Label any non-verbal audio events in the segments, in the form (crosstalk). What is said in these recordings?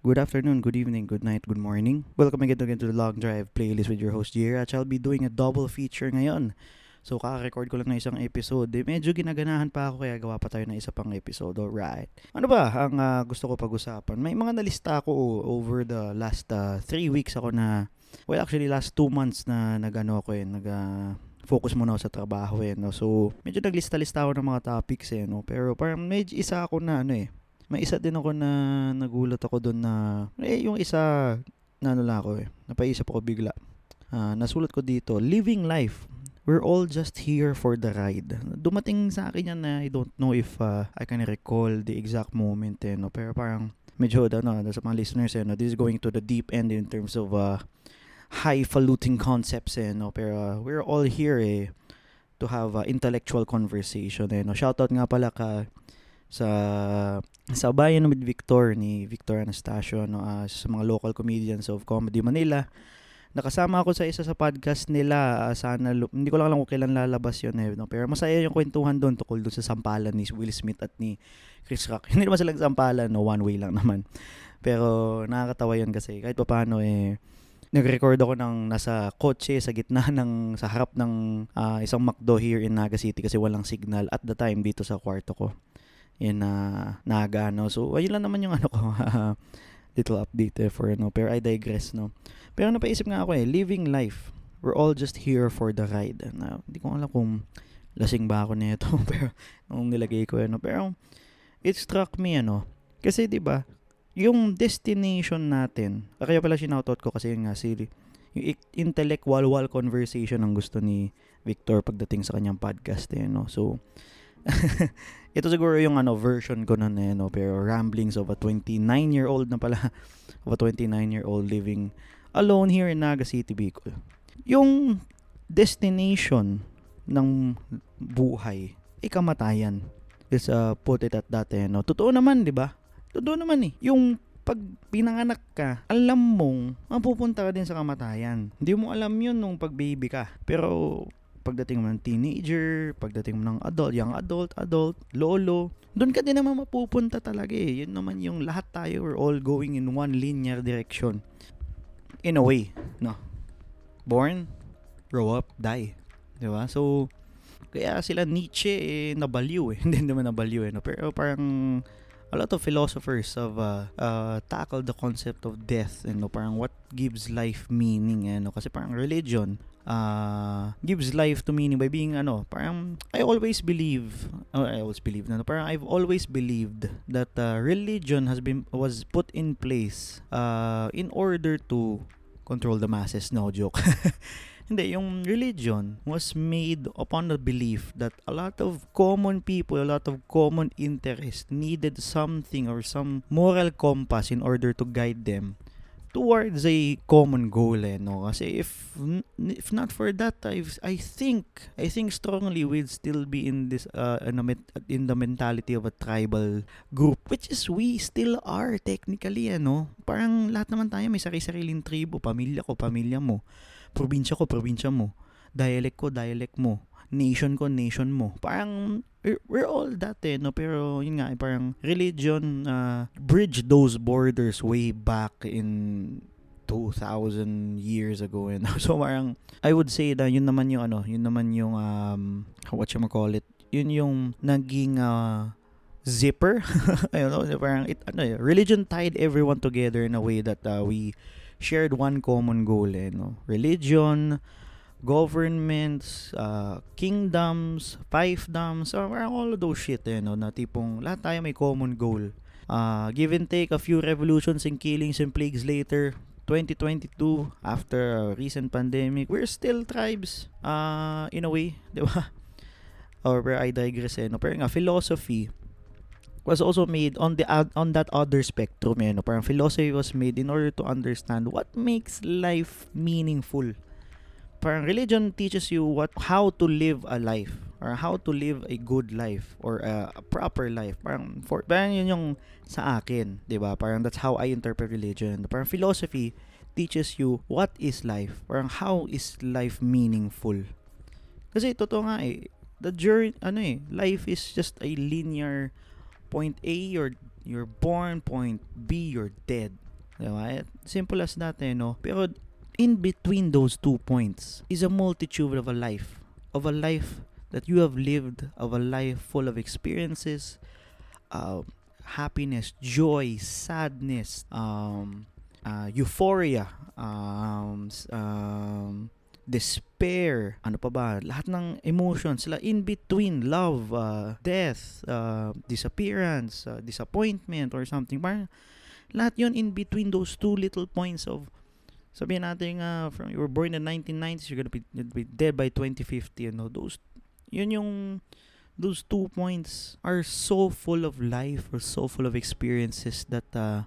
Good afternoon, good evening, good night, good morning. Welcome again, again to the Long Drive playlist with your host Jira. At I'll be doing a double feature ngayon. So, kaka-record ko lang ng isang episode. Eh, medyo ginaganahan pa ako kaya gawa pa tayo ng isa pang episode. Alright. Ano ba ang uh, gusto ko pag-usapan? May mga nalista ako over the last 3 uh, weeks ako na, well actually last 2 months na nag-ano ako eh, nag... Uh, focus muna ako sa trabaho eh, no? So, medyo naglista-lista ako ng mga topics eh, no? Pero parang medyo isa ako na ano eh, may isa din ako na nagulat ako doon na, eh, yung isa, na ano lang ako eh, napaisip ako bigla. Uh, nasulat ko dito, living life. We're all just here for the ride. Dumating sa akin yan na I don't know if uh, I can recall the exact moment eh, no? pero parang medyo ano, sa mga listeners eh, no? this is going to the deep end in terms of uh, highfalutin concepts eh, no? pero uh, we're all here eh, to have uh, intellectual conversation eh, no? shoutout nga pala ka sa sa bayan with Victor ni Victor Anastasio no uh, sa mga local comedians of Comedy Manila. Nakasama ako sa isa sa podcast nila uh, sana hindi ko lang alam kung kailan lalabas yun eh, no? pero masaya yung kwentuhan doon tukol doon sa sampalan ni Will Smith at ni Chris Rock. (laughs) Hindi naman sila sampalan no? One way lang naman. Pero nakakatawa yun kasi kahit pa paano eh nag-record ako ng nasa kotse sa gitna (laughs) ng sa harap ng uh, isang McDo here in Naga City kasi walang signal at the time dito sa kwarto ko in uh, Naga, no? So, ayun lang naman yung ano ko, (laughs) little update eh, for, no? Pero I digress, no? Pero napaisip nga ako eh, living life. We're all just here for the ride. Na, hindi ko alam kung lasing ba ako nito, (laughs) pero nung nilagay ko, ano, pero it struck me, ano, kasi 'di ba, yung destination natin, kaya pala sinoutout ko kasi yung nga si yung intellectual wall conversation ang gusto ni Victor pagdating sa kanyang podcast eh, no? So, (laughs) ito siguro yung ano version ko nun eh, no? pero ramblings of a 29-year-old na pala, (laughs) of a 29-year-old living alone here in Naga City, Bicol. Yung destination ng buhay ay kamatayan. Let's uh, put it at that, eh, no? Totoo naman, di ba? Totoo naman eh. Yung pag pinanganak ka, alam mong mapupunta ka din sa kamatayan. Hindi mo alam yun nung pag baby ka. Pero pagdating mo ng teenager, pagdating mo ng adult, young adult, adult, lolo, doon ka din naman mapupunta talaga eh. Yun naman yung lahat tayo, we're all going in one linear direction. In a way, no? Born, grow up, die. Di ba? So, kaya sila Nietzsche eh, nabaliw eh. (laughs) Hindi naman nabaliw eh. No? Pero parang a lot of philosophers have uh, uh, tackled the concept of death and no, parang what gives life meaning eh, no? kasi parang religion uh, gives life to meaning by being ano parang I always believe oh, I always believe na no, parang I've always believed that uh, religion has been was put in place uh, in order to control the masses. No joke. (laughs) Hindi, yung religion was made upon the belief that a lot of common people, a lot of common interest needed something or some moral compass in order to guide them towards a common goal eh, no kasi if if not for that I I think I think strongly we'd still be in this uh, in the mentality of a tribal group which is we still are technically ano parang lahat naman tayo may sarili-sariling tribo pamilya ko pamilya mo probinsya ko, probinsya mo. Dialect ko, dialect mo. Nation ko, nation mo. Parang, we're all that eh, no? Pero, yun nga, eh, parang religion uh, bridge those borders way back in 2,000 years ago. And (laughs) so, parang, I would say na yun naman yung ano, yun naman yung, um, what you call it, yun yung naging, uh, zipper. I don't know, parang, it, ano, eh, religion tied everyone together in a way that uh, we shared one common goal eh, no? Religion, governments, uh, kingdoms, fiefdoms, all of those shit eh, no? Na tipong lahat tayo may common goal. Uh, give and take a few revolutions and killings and plagues later, 2022 after a recent pandemic, we're still tribes uh, in a way, (laughs) di ba? Or where I digress eh, no? Pero nga, philosophy, was also made on the on that other spectrum eh, no? parang philosophy was made in order to understand what makes life meaningful parang religion teaches you what how to live a life or how to live a good life or a, a proper life parang for parang yun yung sa akin 'di ba parang that's how I interpret religion parang philosophy teaches you what is life parang how is life meaningful kasi totoo nga eh the journey ano eh life is just a linear point A you're you're born, point B you're dead. Diba? Simple as that, eh, no? Pero in between those two points is a multitude of a life. Of a life that you have lived, of a life full of experiences, uh, happiness, joy, sadness, um, uh, euphoria, um, um, despair, ano pa ba, lahat ng emotions, sila in between, love, uh, death, uh, disappearance, uh, disappointment, or something. Parang lahat yon in between those two little points of sabihin natin uh, from you were born in the 1990s you're gonna be, be dead by 2050 you know? Those yun yung those two points are so full of life or so full of experiences that uh,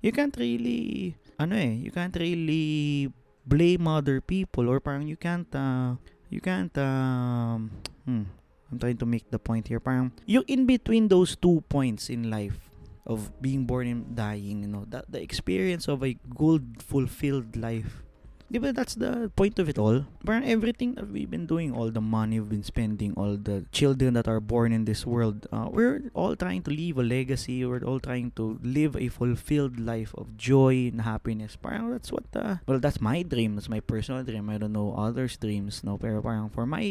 you can't really ano eh you can't really blame other people or parang you can't uh, you can't um, hmm, I'm trying to make the point here. Parang yung in between those two points in life of being born and dying, you know, that the experience of a good, fulfilled life. Di that's the point of it all? Parang everything that we've been doing, all the money we've been spending, all the children that are born in this world, uh, we're all trying to leave a legacy. We're all trying to live a fulfilled life of joy and happiness. Parang that's what, uh, well, that's my dream. That's my personal dream. I don't know others' dreams, no? Pero parang for my,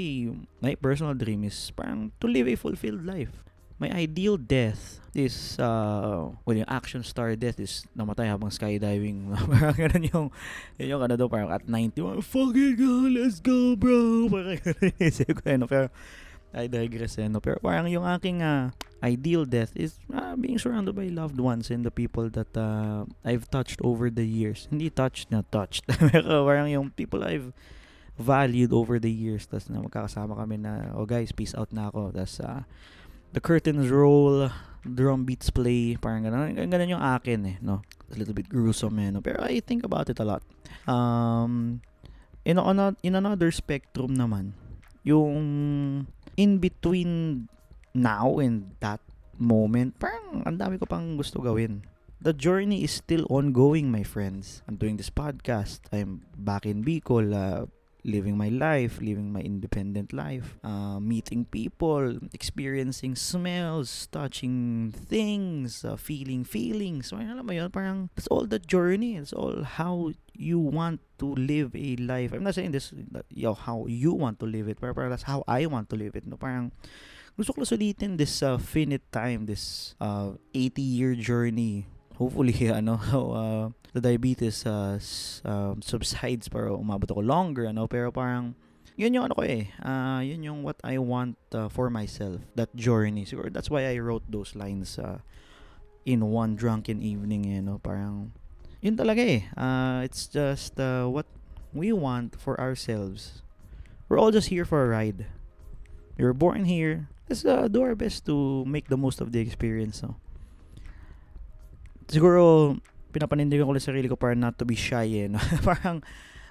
my personal dream is parang to live a fulfilled life my ideal death is uh well yung action star death is namatay habang skydiving. (laughs) Parang ganun yung yun yung ano daw parang at 90 fucking go let's go bro. (laughs) Parang ganun isip ko eh, pero I digress eh, pero parang yung aking uh, ideal death is uh, being surrounded by loved ones and the people that uh, I've touched over the years. Hindi touched na touched. (laughs) Pero parang yung people I've valued over the years tas na magkakasama kami na oh guys peace out na ako. Tas uh, the curtains roll, drum beats play, parang ganun. Ganun yung akin eh, no? A little bit gruesome eh, no? Pero I think about it a lot. Um, in, on, in another spectrum naman, yung in between now and that moment, parang ang dami ko pang gusto gawin. The journey is still ongoing, my friends. I'm doing this podcast. I'm back in Bicol. Uh, living my life, living my independent life, uh, meeting people, experiencing smells, touching things, uh, feeling feelings. So, alam mo yun, parang that's all the journey. It's all how you want to live a life. I'm not saying this, yo, how you want to live it, but parang that's how I want to live it. No? Parang gusto ko sulitin this uh, finite time, this uh, 80-year journey hopefully (laughs) ano (laughs) uh, the diabetes uh, um, subsides para umabot ako longer ano. Pero parang yun yung ano ko eh uh, yun yung what I want uh, for myself that journey. Siguro that's why I wrote those lines uh, in one drunken evening eh, know parang yun talaga eh. Uh, it's just uh, what we want for ourselves. We're all just here for a ride. We were born here. Let's uh, do our best to make the most of the experience no? Siguro pinapanindigan ko lang sarili ko para not to be shy eh. No? (laughs) Parang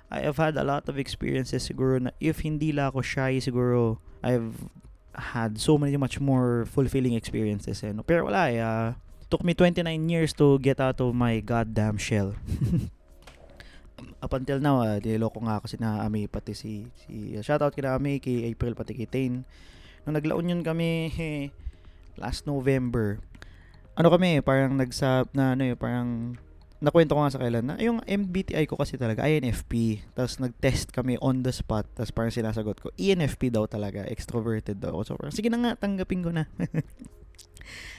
I have had a lot of experiences siguro na if hindi la ako shy siguro I've had so many much more fulfilling experiences eh. No? Pero wala eh. Uh, took me 29 years to get out of my goddamn shell. (laughs) Up until now, uh, niloko nga ako si Naami pati si, si uh, shoutout kay Naami, kay April pati kay Tane. Nung naglaon yun kami (laughs) last November, ano kami, parang nagsab na ano eh, parang nakwento ko nga sa kailan na yung MBTI ko kasi talaga INFP tapos nag-test kami on the spot tapos parang sinasagot ko ENFP daw talaga extroverted daw so parang sige na nga tanggapin ko na (laughs)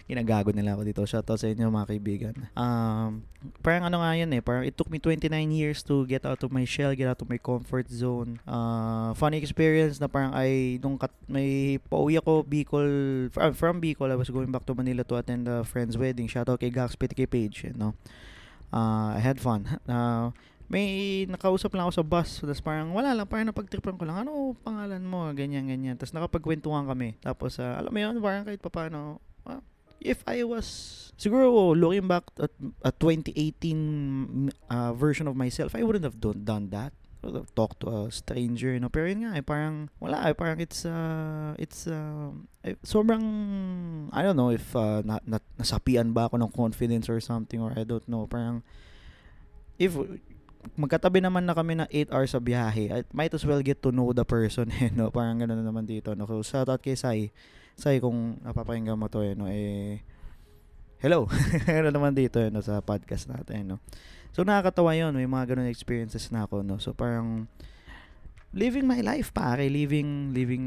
ginagago nila ako dito. Shoutout sa inyo mga kaibigan. Um, parang ano nga yan eh, parang it took me 29 years to get out of my shell, get out of my comfort zone. Uh, funny experience na parang ay, nung kat, may pauwi ako Bicol, from, from Bicol, I was going back to Manila to attend a friend's wedding. Shoutout kay Gax PTK page, you know. Uh, I had fun. (laughs) Uh, may nakausap lang ako sa bus. Tapos parang wala lang, parang napagtripan ko lang, ano pangalan mo, ganyan, ganyan. Tapos nakapagkwentuhan kami. Tapos, uh, alam mo yun, parang kahit pa paano, uh, if I was siguro looking back at, at 2018 uh, version of myself, I wouldn't have done, done that. Talk to a stranger, you know. Pero yun nga, eh, parang wala, eh, parang it's uh, it's uh, eh, sobrang I don't know if uh, na, na, nasapian ba ako ng confidence or something or I don't know. Parang if magkatabi naman na kami na 8 hours sa biyahe, I might as well get to know the person, (laughs) eh, no? Parang ganoon naman dito, no? So, shout out kay Sai Say kung napapakinggan mo to eh, no, eh, hello. (laughs) ano naman dito no, sa podcast natin. No? So, nakakatawa yun. May mga ganun experiences na ako. No? So, parang living my life pare living living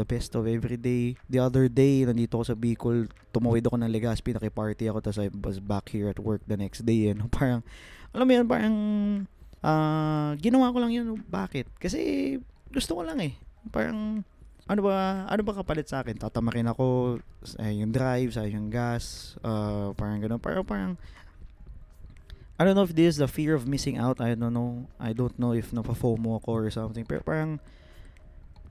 the best of every day the other day nandito ako sa Bicol tumawid ako ng Legazpi naki-party ako tapos I was back here at work the next day ano (laughs) parang alam mo yun parang uh, ginawa ko lang yun bakit kasi gusto ko lang eh parang ano ba ano ba kapalit sa akin? Tatamakin ako eh, yung drive sa yung gas uh, parang gano'n parang parang I don't know if this is the fear of missing out. I don't know I don't know if napafomo ako or something. Pero parang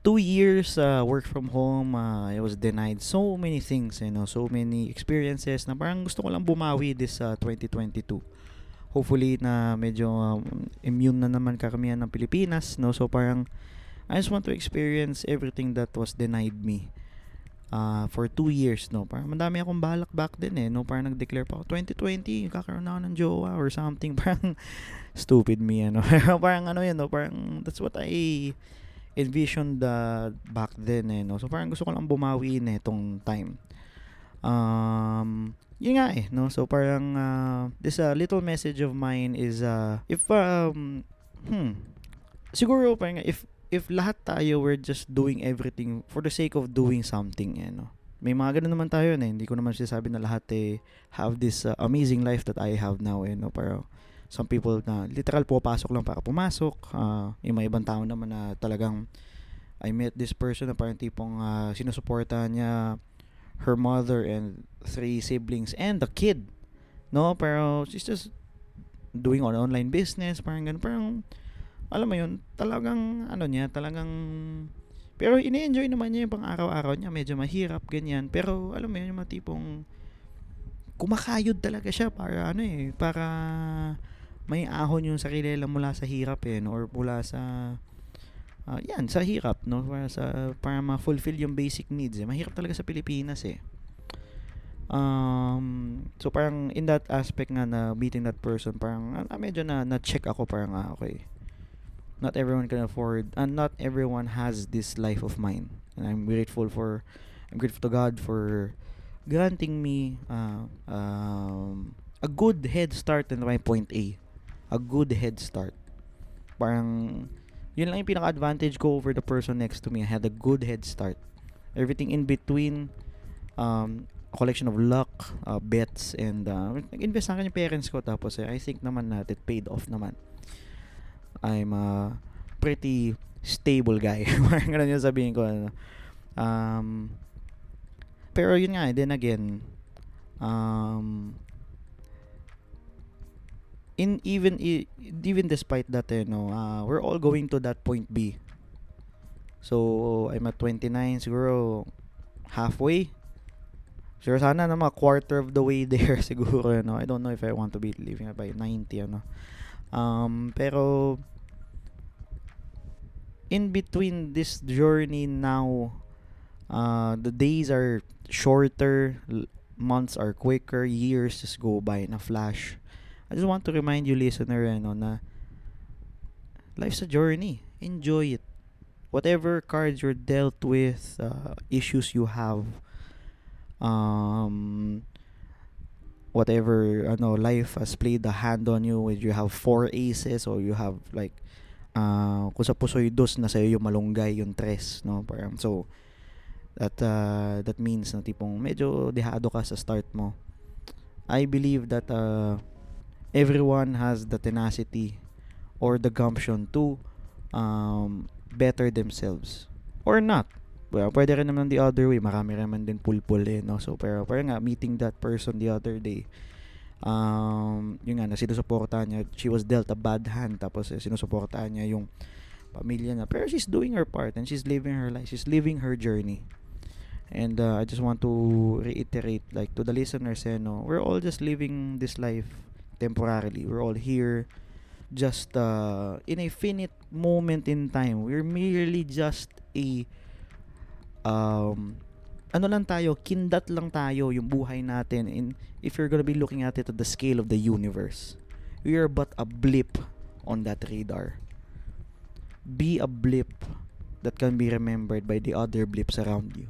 two years uh, work from home uh, I was denied so many things you know so many experiences na parang gusto ko lang bumawi this uh, 2022 hopefully na medyo um, immune na naman kakamihan ng Pilipinas no? So parang I just want to experience everything that was denied me uh, for two years, no? Parang madami akong balak back then, eh, no? Parang nag-declare pa ako, 2020, kakaroon ako ng jowa or something. (laughs) Parang stupid me, ano? (laughs) parang ano yan, no? Parang that's what I envisioned uh, back then, eh, no? So parang gusto ko lang bumawi na itong time. Um, yun nga eh, no? So parang uh, this uh, little message of mine is uh, if um, hmm, siguro parang if if lahat tayo we're just doing everything for the sake of doing something, eh, no? May mga ganun naman tayo na eh. hindi ko naman sinasabi na lahat eh have this uh, amazing life that I have now eh, no? Pero some people na literal pupasok lang para pumasok. Uh, yung mga ibang tao naman na talagang I met this person na parang tipong uh, sinusuportahan niya her mother and three siblings and the kid. No? Pero she's just doing on online business, parang ganun. Parang alam mo yun, talagang, ano niya, talagang, pero ini-enjoy naman niya yung pang araw-araw niya, medyo mahirap, ganyan. Pero, alam mo yun, yung mga tipong, kumakayod talaga siya para, ano eh, para, may ahon yung sarili lang mula sa hirap eh, no? or mula sa, uh, yan, sa hirap, no? Para, sa, para ma-fulfill yung basic needs eh. Mahirap talaga sa Pilipinas eh. Um, so parang in that aspect nga na meeting that person, parang uh, medyo na na-check ako parang ah, okay not everyone can afford and not everyone has this life of mine. And i'm grateful for i'm grateful to god for granting me uh, um, a good head start in my point A. A good head start. Parang yun lang yung pinaka-advantage ko over the person next to me. I had a good head start. Everything in between um, a collection of luck uh, bets and uh, nag-invest sa akin yung parents ko. Tapos eh, I think naman na it paid off naman I'm a pretty stable guy. (laughs) Parang ganun yung sabihin ko. Ano. Um, pero yun nga, then again, um, in even even despite that, you eh, know, uh, we're all going to that point B. So, I'm at 29, siguro halfway. Sure, sana na mga quarter of the way (laughs) there siguro, you know. I don't know if I want to be living by 90, ano. Um, pero in between this journey now, uh, the days are shorter, months are quicker, years just go by in a flash. I just want to remind you, listener, ano, na life's a journey. Enjoy it. Whatever cards you're dealt with, uh, issues you have, um, whatever ano life has played a hand on you whether you have four aces or you have like uh, kung sa pusoy dos na sa'yo yung malunggay yung tres no? Parang so that uh, that means na tipong medyo dehado ka sa start mo. I believe that uh, everyone has the tenacity or the gumption to um, better themselves or not well, pwede rin naman the other way. Marami rin naman din pulpul eh, no? So, pero, pero nga, meeting that person the other day, um, yun nga, na sinusuportahan niya, she was dealt a bad hand, tapos eh, sinusuportahan niya yung pamilya na. Pero she's doing her part and she's living her life. She's living her journey. And uh, I just want to reiterate, like, to the listeners, eh, no, we're all just living this life temporarily. We're all here just uh, in a finite moment in time. We're merely just a um, ano lang tayo, kindat lang tayo yung buhay natin in if you're gonna be looking at it at the scale of the universe. We are but a blip on that radar. Be a blip that can be remembered by the other blips around you.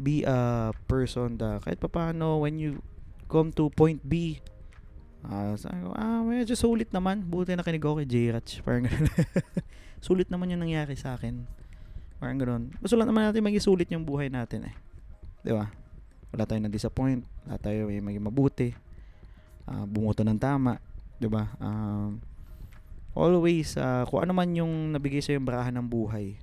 Be a person that kahit papaano when you come to point B. Ah, sabi ko, ah, medyo sulit naman. Buti na kinig ako kay J-Ratch. Parang (laughs) sulit naman yung nangyari sa akin. Parang ganun. Gusto lang naman natin maging sulit yung buhay natin eh. Di ba? Wala tayong na-disappoint. Wala tayo may maging mabuti. Ah, bumuto ng tama. Di ba? Um, always, ah, kung ano man yung nabigay sa yung barahan ng buhay.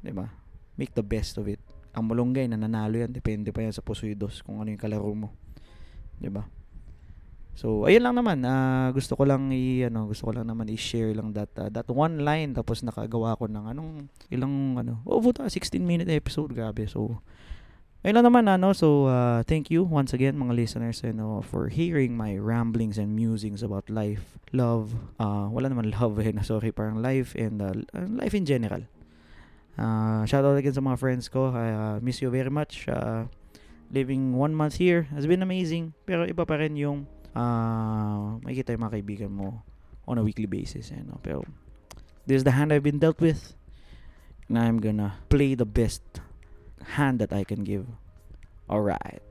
Di ba? Make the best of it. Ang malunggay, nananalo yan. Depende pa yan sa pusuidos kung ano yung kalaro mo. Di ba? So, ayun lang naman. ah gusto ko lang i ano, gusto ko lang naman i-share lang that ah, that one line tapos nakagawa ko ng anong ilang ano. Oh, puta, 16 minute episode, grabe. So, ayun lang naman ano. So, ah, thank you once again mga listeners you know, for hearing my ramblings and musings about life, love. ah wala naman (laughs) love eh, sorry, parang life and uh, life in general. Uh, shout out again sa mga friends ko. I uh, miss you very much. Uh, living one month here has been amazing. Pero iba pa rin yung uh, makikita yung mga kaibigan mo on a weekly basis. You know? Pero this is the hand I've been dealt with. And I'm gonna play the best hand that I can give. Alright.